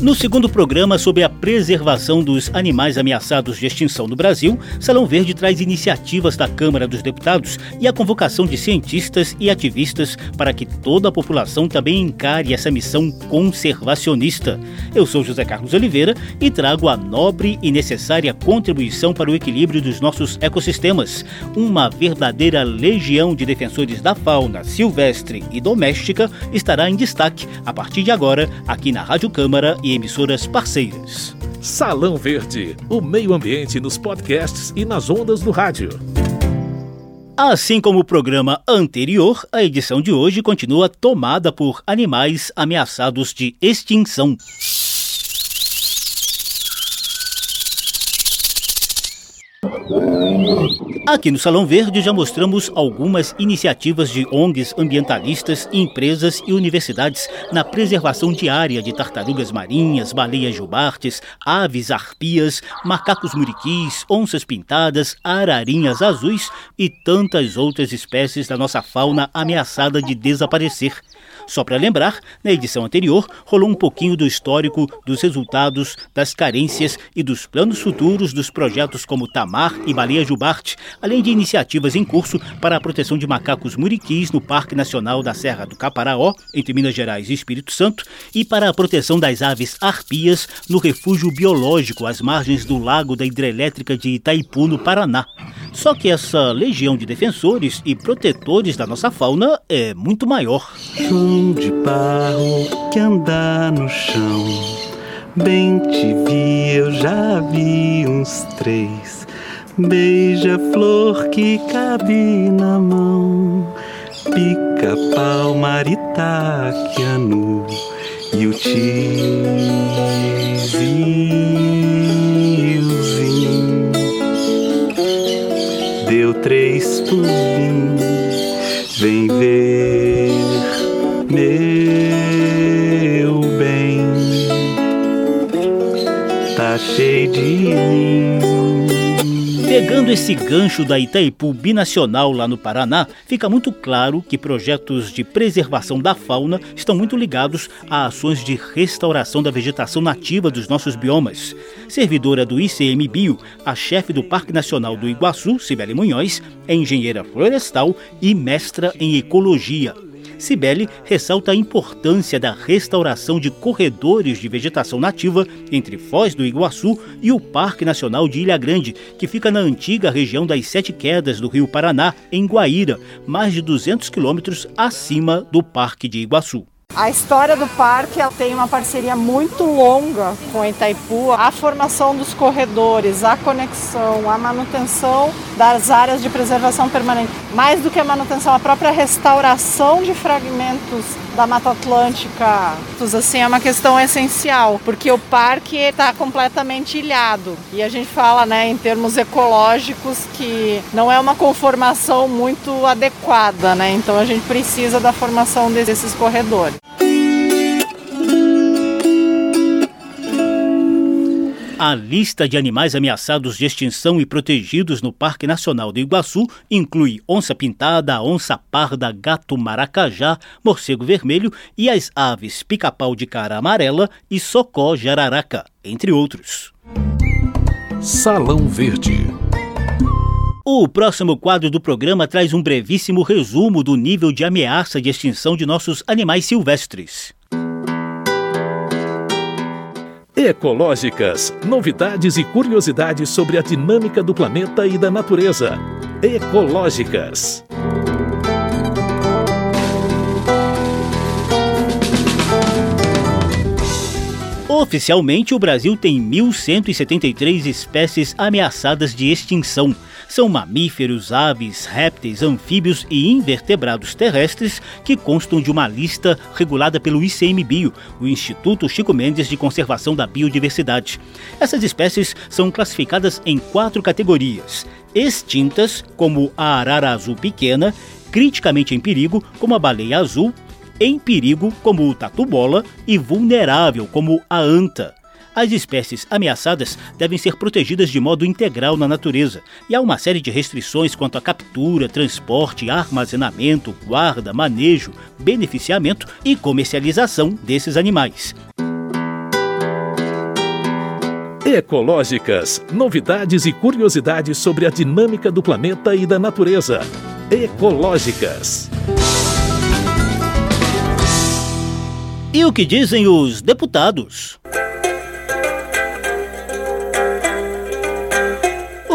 No segundo programa sobre a preservação dos animais ameaçados de extinção no Brasil, Salão Verde traz iniciativas da Câmara dos Deputados e a convocação de cientistas e ativistas para que toda a população também encare essa missão conservacionista. Eu sou José Carlos Oliveira e trago a nobre e necessária contribuição para o equilíbrio dos nossos ecossistemas. Uma verdadeira legião de defensores da fauna silvestre e doméstica estará em destaque a partir de agora aqui na Rádio Câmara e emissoras parceiras. Salão Verde, o meio ambiente nos podcasts e nas ondas do rádio. Assim como o programa anterior, a edição de hoje continua tomada por animais ameaçados de extinção. Aqui no Salão Verde já mostramos algumas iniciativas de ONGs ambientalistas, empresas e universidades na preservação diária de tartarugas marinhas, baleias jubartes, aves arpias, macacos muriquis, onças pintadas, ararinhas azuis e tantas outras espécies da nossa fauna ameaçada de desaparecer. Só para lembrar, na edição anterior rolou um pouquinho do histórico dos resultados, das carências e dos planos futuros dos projetos como Tamar e Baleia Jubarte, além de iniciativas em curso para a proteção de macacos muriquis no Parque Nacional da Serra do Caparaó, entre Minas Gerais e Espírito Santo, e para a proteção das aves arpias no refúgio biológico às margens do lago da hidrelétrica de Itaipu, no Paraná. Só que essa legião de defensores e protetores da nossa fauna é muito maior de barro que anda no chão. Bem te vi, eu já vi uns três. Beija-flor que cabe na mão. Pica-pau, maritaquiano e o tizilzinho. Deu três pulinhos, vem ver Pegando esse gancho da Itaipu Binacional lá no Paraná, fica muito claro que projetos de preservação da fauna estão muito ligados a ações de restauração da vegetação nativa dos nossos biomas. Servidora do ICMBio, a chefe do Parque Nacional do Iguaçu, Cibele Munhoz, é engenheira florestal e mestra em ecologia. Cibele ressalta a importância da restauração de corredores de vegetação nativa entre Foz do Iguaçu e o Parque Nacional de Ilha Grande, que fica na antiga região das Sete Quedas do Rio Paraná, em Guaíra, mais de 200 quilômetros acima do Parque de Iguaçu. A história do parque tem uma parceria muito longa com Itaipu. A formação dos corredores, a conexão, a manutenção das áreas de preservação permanente. Mais do que a manutenção, a própria restauração de fragmentos da Mata Atlântica. Assim, é uma questão essencial, porque o parque está completamente ilhado. E a gente fala né, em termos ecológicos que não é uma conformação muito adequada, né? então a gente precisa da formação desses corredores. A lista de animais ameaçados de extinção e protegidos no Parque Nacional do Iguaçu inclui onça-pintada, onça-parda, gato maracajá, morcego vermelho e as aves pica-pau de cara amarela e socó jararaca, entre outros. Salão Verde. O próximo quadro do programa traz um brevíssimo resumo do nível de ameaça de extinção de nossos animais silvestres. Ecológicas. Novidades e curiosidades sobre a dinâmica do planeta e da natureza. Ecológicas. Oficialmente, o Brasil tem 1.173 espécies ameaçadas de extinção. São mamíferos, aves, répteis, anfíbios e invertebrados terrestres que constam de uma lista regulada pelo ICMBio, o Instituto Chico Mendes de Conservação da Biodiversidade. Essas espécies são classificadas em quatro categorias: extintas, como a arara azul pequena, criticamente em perigo, como a baleia azul, em perigo, como o tatu-bola, e vulnerável, como a anta. As espécies ameaçadas devem ser protegidas de modo integral na natureza, e há uma série de restrições quanto à captura, transporte, armazenamento, guarda, manejo, beneficiamento e comercialização desses animais. Ecológicas, novidades e curiosidades sobre a dinâmica do planeta e da natureza. Ecológicas. E o que dizem os deputados?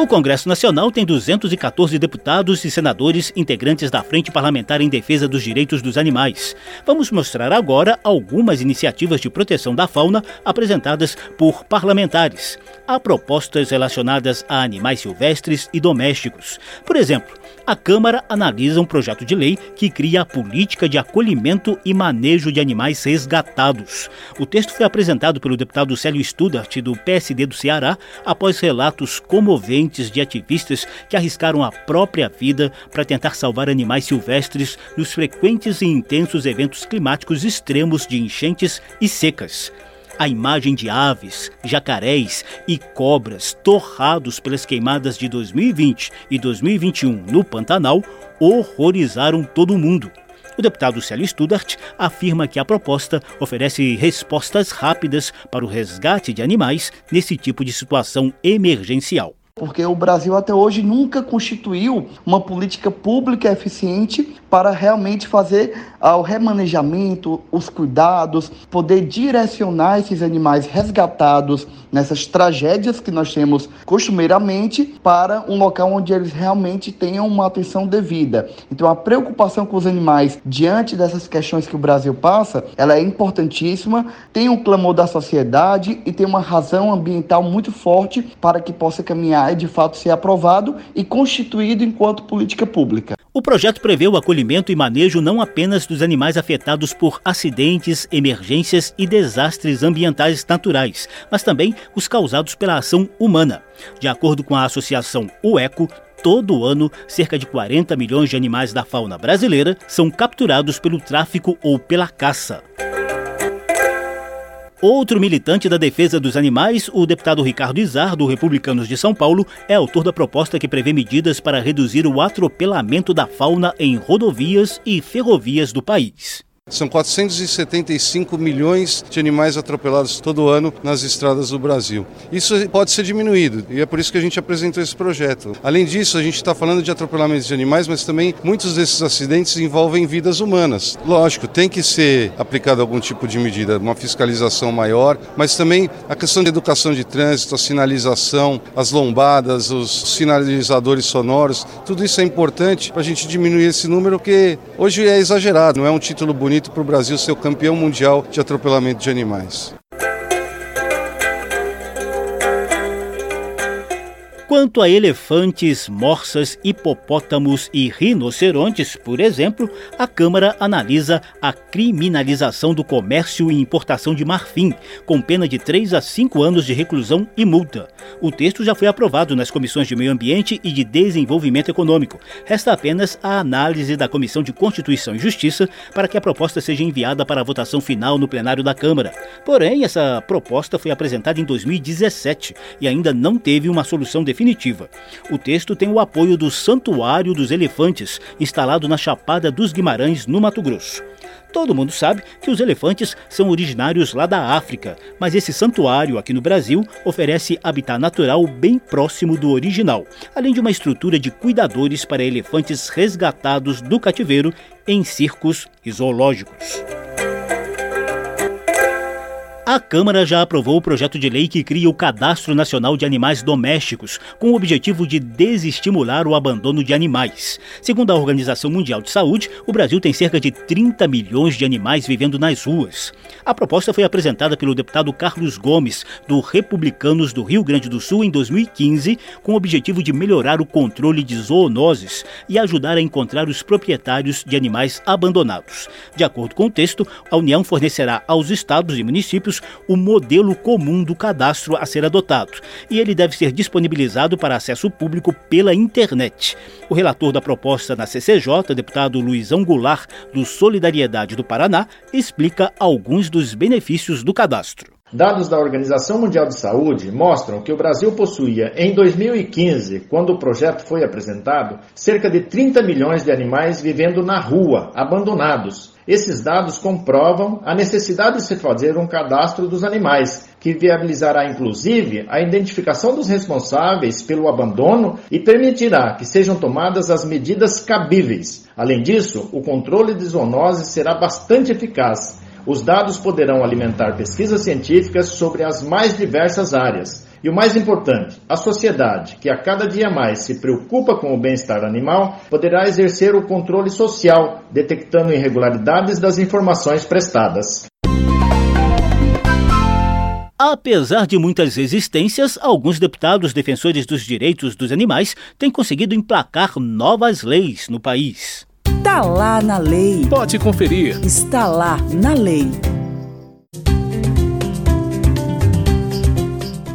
O Congresso Nacional tem 214 deputados e senadores integrantes da Frente Parlamentar em Defesa dos Direitos dos Animais. Vamos mostrar agora algumas iniciativas de proteção da fauna apresentadas por parlamentares. Há propostas relacionadas a animais silvestres e domésticos. Por exemplo, a Câmara analisa um projeto de lei que cria a política de acolhimento e manejo de animais resgatados. O texto foi apresentado pelo deputado Célio Studart, do PSD do Ceará, após relatos comoventes de ativistas que arriscaram a própria vida para tentar salvar animais silvestres nos frequentes e intensos eventos climáticos extremos de enchentes e secas. A imagem de aves, jacarés e cobras torrados pelas queimadas de 2020 e 2021 no Pantanal horrorizaram todo mundo. O deputado Célio Studart afirma que a proposta oferece respostas rápidas para o resgate de animais nesse tipo de situação emergencial porque o Brasil até hoje nunca constituiu uma política pública eficiente para realmente fazer ah, o remanejamento, os cuidados, poder direcionar esses animais resgatados nessas tragédias que nós temos costumeiramente para um local onde eles realmente tenham uma atenção devida. Então a preocupação com os animais diante dessas questões que o Brasil passa, ela é importantíssima, tem um clamor da sociedade e tem uma razão ambiental muito forte para que possa caminhar e de fato ser aprovado e constituído enquanto política pública. O projeto prevê o acolhimento e manejo não apenas dos animais afetados por acidentes, emergências e desastres ambientais naturais, mas também os causados pela ação humana. De acordo com a associação UECO, todo ano, cerca de 40 milhões de animais da fauna brasileira são capturados pelo tráfico ou pela caça. Outro militante da defesa dos animais, o deputado Ricardo Izar, do Republicanos de São Paulo, é autor da proposta que prevê medidas para reduzir o atropelamento da fauna em rodovias e ferrovias do país. São 475 milhões de animais atropelados todo ano nas estradas do Brasil. Isso pode ser diminuído e é por isso que a gente apresentou esse projeto. Além disso, a gente está falando de atropelamentos de animais, mas também muitos desses acidentes envolvem vidas humanas. Lógico, tem que ser aplicado algum tipo de medida, uma fiscalização maior, mas também a questão de educação de trânsito, a sinalização, as lombadas, os sinalizadores sonoros, tudo isso é importante para a gente diminuir esse número, porque hoje é exagerado, não é um título bonito para o Brasil ser o campeão mundial de atropelamento de animais. Quanto a elefantes, morsas, hipopótamos e rinocerontes, por exemplo, a Câmara analisa a criminalização do comércio e importação de marfim, com pena de 3 a 5 anos de reclusão e multa. O texto já foi aprovado nas comissões de Meio Ambiente e de Desenvolvimento Econômico. Resta apenas a análise da Comissão de Constituição e Justiça para que a proposta seja enviada para a votação final no plenário da Câmara. Porém, essa proposta foi apresentada em 2017 e ainda não teve uma solução definitiva definitiva. O texto tem o apoio do Santuário dos Elefantes, instalado na Chapada dos Guimarães, no Mato Grosso. Todo mundo sabe que os elefantes são originários lá da África, mas esse santuário aqui no Brasil oferece habitat natural bem próximo do original, além de uma estrutura de cuidadores para elefantes resgatados do cativeiro em circos e zoológicos. A Câmara já aprovou o projeto de lei que cria o Cadastro Nacional de Animais Domésticos, com o objetivo de desestimular o abandono de animais. Segundo a Organização Mundial de Saúde, o Brasil tem cerca de 30 milhões de animais vivendo nas ruas. A proposta foi apresentada pelo deputado Carlos Gomes, do Republicanos do Rio Grande do Sul, em 2015, com o objetivo de melhorar o controle de zoonoses e ajudar a encontrar os proprietários de animais abandonados. De acordo com o texto, a União fornecerá aos estados e municípios o modelo comum do cadastro a ser adotado, e ele deve ser disponibilizado para acesso público pela internet. O relator da proposta na CCJ, deputado Luizão Goulart, do Solidariedade do Paraná, explica alguns dos benefícios do cadastro. Dados da Organização Mundial de Saúde mostram que o Brasil possuía, em 2015, quando o projeto foi apresentado, cerca de 30 milhões de animais vivendo na rua, abandonados. Esses dados comprovam a necessidade de se fazer um cadastro dos animais, que viabilizará inclusive a identificação dos responsáveis pelo abandono e permitirá que sejam tomadas as medidas cabíveis. Além disso, o controle de zoonose será bastante eficaz. Os dados poderão alimentar pesquisas científicas sobre as mais diversas áreas e o mais importante, a sociedade, que a cada dia mais se preocupa com o bem-estar animal, poderá exercer o controle social, detectando irregularidades das informações prestadas. Apesar de muitas resistências, alguns deputados defensores dos direitos dos animais têm conseguido emplacar novas leis no país. Está lá na lei. Pode conferir. Está lá na lei.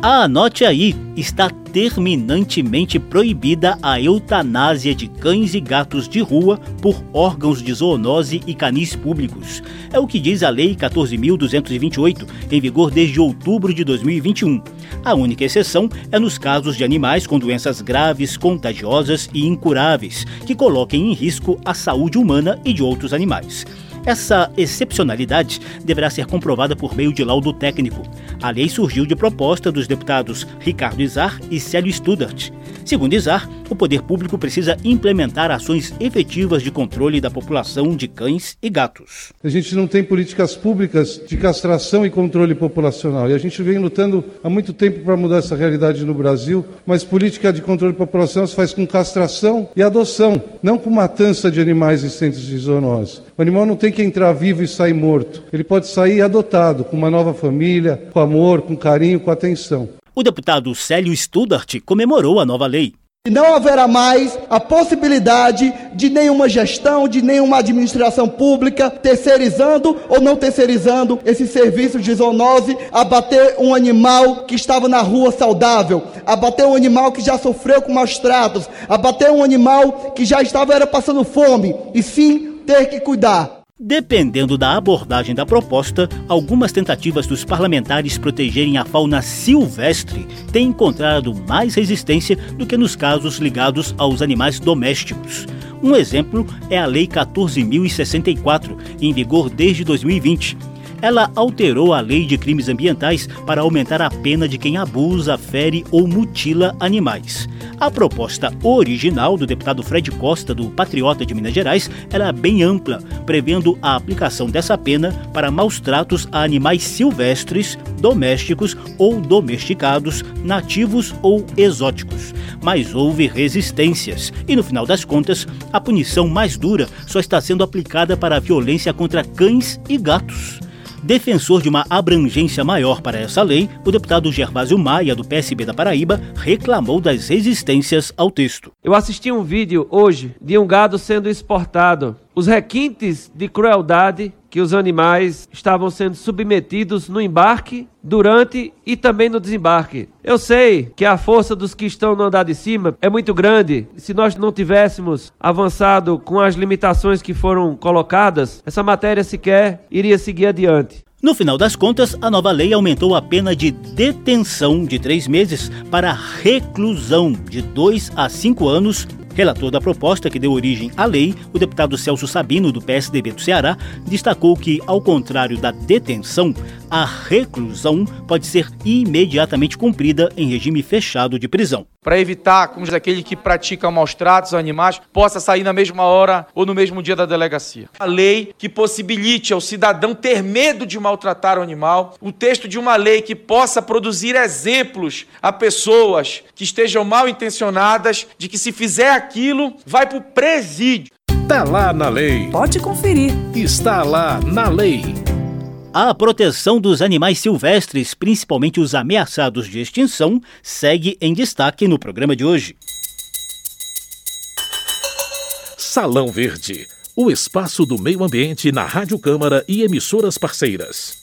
Anote aí, está terminantemente proibida a eutanásia de cães e gatos de rua por órgãos de zoonose e canis públicos. É o que diz a Lei 14.228, em vigor desde outubro de 2021. A única exceção é nos casos de animais com doenças graves, contagiosas e incuráveis, que coloquem em risco a saúde humana e de outros animais. Essa excepcionalidade deverá ser comprovada por meio de laudo técnico. A lei surgiu de proposta dos deputados Ricardo Izar e Célio Studart. Segundo Izar, o poder público precisa implementar ações efetivas de controle da população de cães e gatos. A gente não tem políticas públicas de castração e controle populacional. E a gente vem lutando há muito tempo para mudar essa realidade no Brasil, mas política de controle populacional se faz com castração e adoção, não com matança de animais em centros de zoonose. O animal não tem que entrar vivo e sair morto. Ele pode sair adotado, com uma nova família, com amor, com carinho, com atenção. O deputado Célio Studart comemorou a nova lei. Não haverá mais a possibilidade de nenhuma gestão, de nenhuma administração pública terceirizando ou não terceirizando esse serviço de zoonose, abater um animal que estava na rua saudável, abater um animal que já sofreu com maus tratos, abater um animal que já estava era passando fome, e sim ter que cuidar. Dependendo da abordagem da proposta, algumas tentativas dos parlamentares protegerem a fauna silvestre têm encontrado mais resistência do que nos casos ligados aos animais domésticos. Um exemplo é a Lei 14.064, em vigor desde 2020 ela alterou a lei de crimes ambientais para aumentar a pena de quem abusa, fere ou mutila animais. A proposta original do deputado Fred Costa, do Patriota de Minas Gerais, era bem ampla, prevendo a aplicação dessa pena para maus tratos a animais silvestres, domésticos ou domesticados, nativos ou exóticos. Mas houve resistências e, no final das contas, a punição mais dura só está sendo aplicada para a violência contra cães e gatos. Defensor de uma abrangência maior para essa lei, o deputado Gervásio Maia, do PSB da Paraíba, reclamou das resistências ao texto. Eu assisti um vídeo hoje de um gado sendo exportado. Os requintes de crueldade que os animais estavam sendo submetidos no embarque, durante e também no desembarque. Eu sei que a força dos que estão no andar de cima é muito grande. Se nós não tivéssemos avançado com as limitações que foram colocadas, essa matéria sequer iria seguir adiante. No final das contas, a nova lei aumentou a pena de detenção de três meses para reclusão de dois a cinco anos Relator da proposta que deu origem à lei, o deputado Celso Sabino, do PSDB do Ceará, destacou que, ao contrário da detenção, a reclusão pode ser imediatamente cumprida em regime fechado de prisão. Para evitar que aquele que pratica maus tratos aos animais possa sair na mesma hora ou no mesmo dia da delegacia. A lei que possibilite ao cidadão ter medo de maltratar o animal, o texto de uma lei que possa produzir exemplos a pessoas que estejam mal intencionadas de que se fizer aquilo vai para o presídio. Está lá na lei. Pode conferir. Está lá na lei. A proteção dos animais silvestres, principalmente os ameaçados de extinção, segue em destaque no programa de hoje. Salão Verde o espaço do meio ambiente na Rádio Câmara e emissoras parceiras.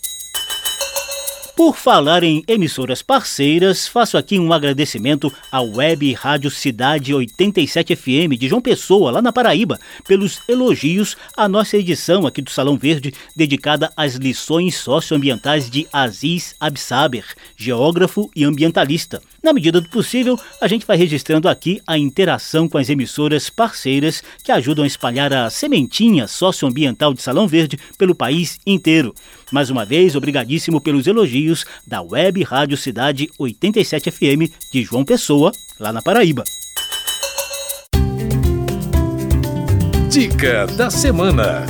Por falar em emissoras parceiras, faço aqui um agradecimento à Web Rádio Cidade 87 FM de João Pessoa, lá na Paraíba, pelos elogios à nossa edição aqui do Salão Verde, dedicada às lições socioambientais de Aziz Absaber, geógrafo e ambientalista. Na medida do possível, a gente vai registrando aqui a interação com as emissoras parceiras que ajudam a espalhar a sementinha socioambiental de Salão Verde pelo país inteiro. Mais uma vez, obrigadíssimo pelos elogios da Web Rádio Cidade 87 FM de João Pessoa, lá na Paraíba. Dica da semana.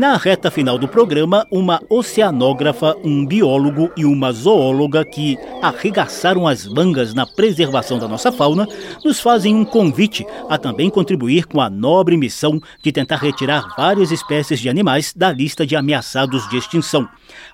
Na reta final do programa, uma oceanógrafa, um biólogo e uma zoóloga que arregaçaram as mangas na preservação da nossa fauna nos fazem um convite a também contribuir com a nobre missão de tentar retirar várias espécies de animais da lista de ameaçados de extinção.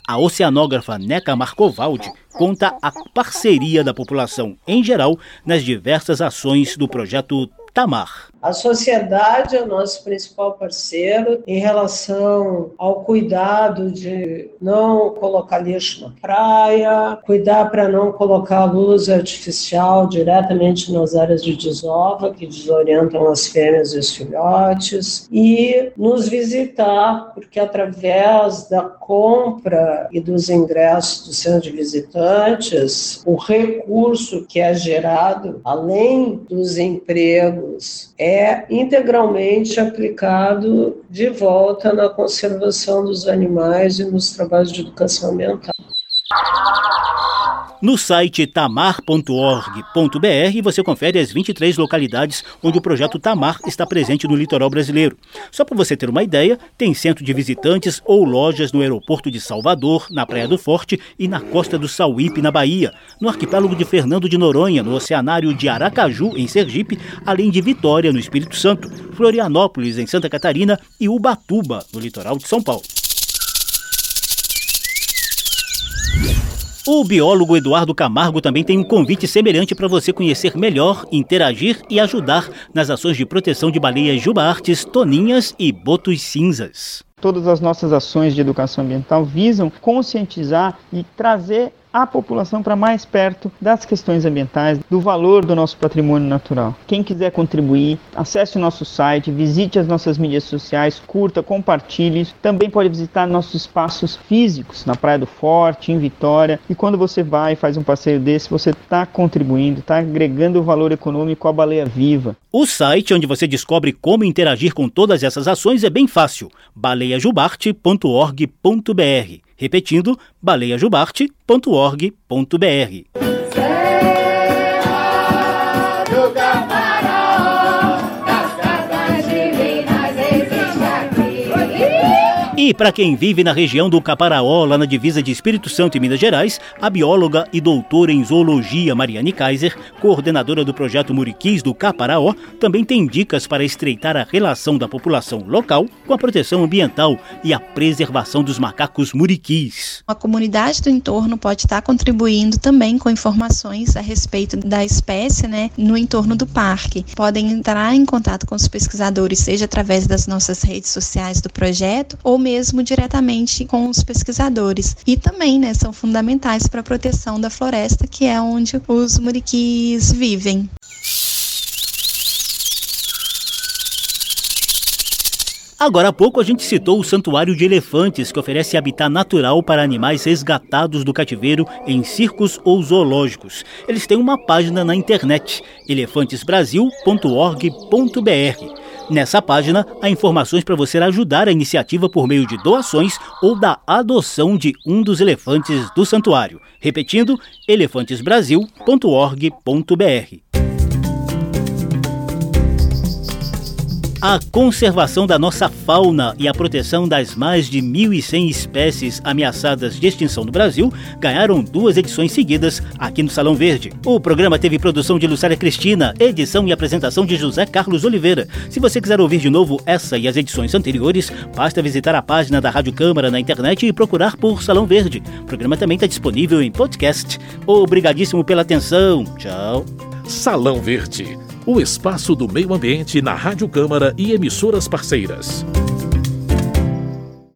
A oceanógrafa Neca Marcovaldi conta a parceria da população em geral nas diversas ações do projeto Tamar. A sociedade é o nosso principal parceiro em relação ao cuidado de não colocar lixo na praia, cuidar para não colocar luz artificial diretamente nas áreas de desova, que desorientam as fêmeas e os filhotes, e nos visitar, porque através da compra e dos ingressos do centro de visitantes, o recurso que é gerado, além dos empregos, é é integralmente aplicado de volta na conservação dos animais e nos trabalhos de educação ambiental. No site tamar.org.br você confere as 23 localidades onde o projeto Tamar está presente no litoral brasileiro. Só para você ter uma ideia, tem centro de visitantes ou lojas no aeroporto de Salvador, na Praia do Forte e na costa do Sauípe, na Bahia, no arquipélago de Fernando de Noronha, no oceanário de Aracaju, em Sergipe, além de Vitória, no Espírito Santo, Florianópolis, em Santa Catarina e Ubatuba, no litoral de São Paulo. O biólogo Eduardo Camargo também tem um convite semelhante para você conhecer melhor, interagir e ajudar nas ações de proteção de baleias jubartes, toninhas e botos cinzas. Todas as nossas ações de educação ambiental visam conscientizar e trazer a população para mais perto das questões ambientais, do valor do nosso patrimônio natural. Quem quiser contribuir, acesse o nosso site, visite as nossas mídias sociais, curta, compartilhe. Também pode visitar nossos espaços físicos na Praia do Forte, em Vitória. E quando você vai e faz um passeio desse, você está contribuindo, está agregando valor econômico à baleia viva. O site onde você descobre como interagir com todas essas ações é bem fácil: baleiajubarte.org.br. Repetindo, baleiajubarte.org.br. E para quem vive na região do Caparaó, lá na divisa de Espírito Santo e Minas Gerais, a bióloga e doutora em zoologia Mariane Kaiser, coordenadora do projeto Muriquis do Caparaó, também tem dicas para estreitar a relação da população local com a proteção ambiental e a preservação dos macacos muriquis. A comunidade do entorno pode estar contribuindo também com informações a respeito da espécie né, no entorno do parque. Podem entrar em contato com os pesquisadores, seja através das nossas redes sociais do projeto ou mesmo mesmo diretamente com os pesquisadores. E também né, são fundamentais para a proteção da floresta, que é onde os muriquis vivem. Agora há pouco a gente citou o Santuário de Elefantes, que oferece habitat natural para animais resgatados do cativeiro em circos ou zoológicos. Eles têm uma página na internet, elefantesbrasil.org.br. Nessa página, há informações para você ajudar a iniciativa por meio de doações ou da adoção de um dos elefantes do santuário. Repetindo, elefantesbrasil.org.br. A conservação da nossa fauna e a proteção das mais de 1.100 espécies ameaçadas de extinção no Brasil ganharam duas edições seguidas aqui no Salão Verde. O programa teve produção de Lucélia Cristina, edição e apresentação de José Carlos Oliveira. Se você quiser ouvir de novo essa e as edições anteriores, basta visitar a página da Rádio Câmara na internet e procurar por Salão Verde. O programa também está disponível em podcast. Obrigadíssimo pela atenção. Tchau. Salão Verde o espaço do meio ambiente na Rádio Câmara e emissoras parceiras.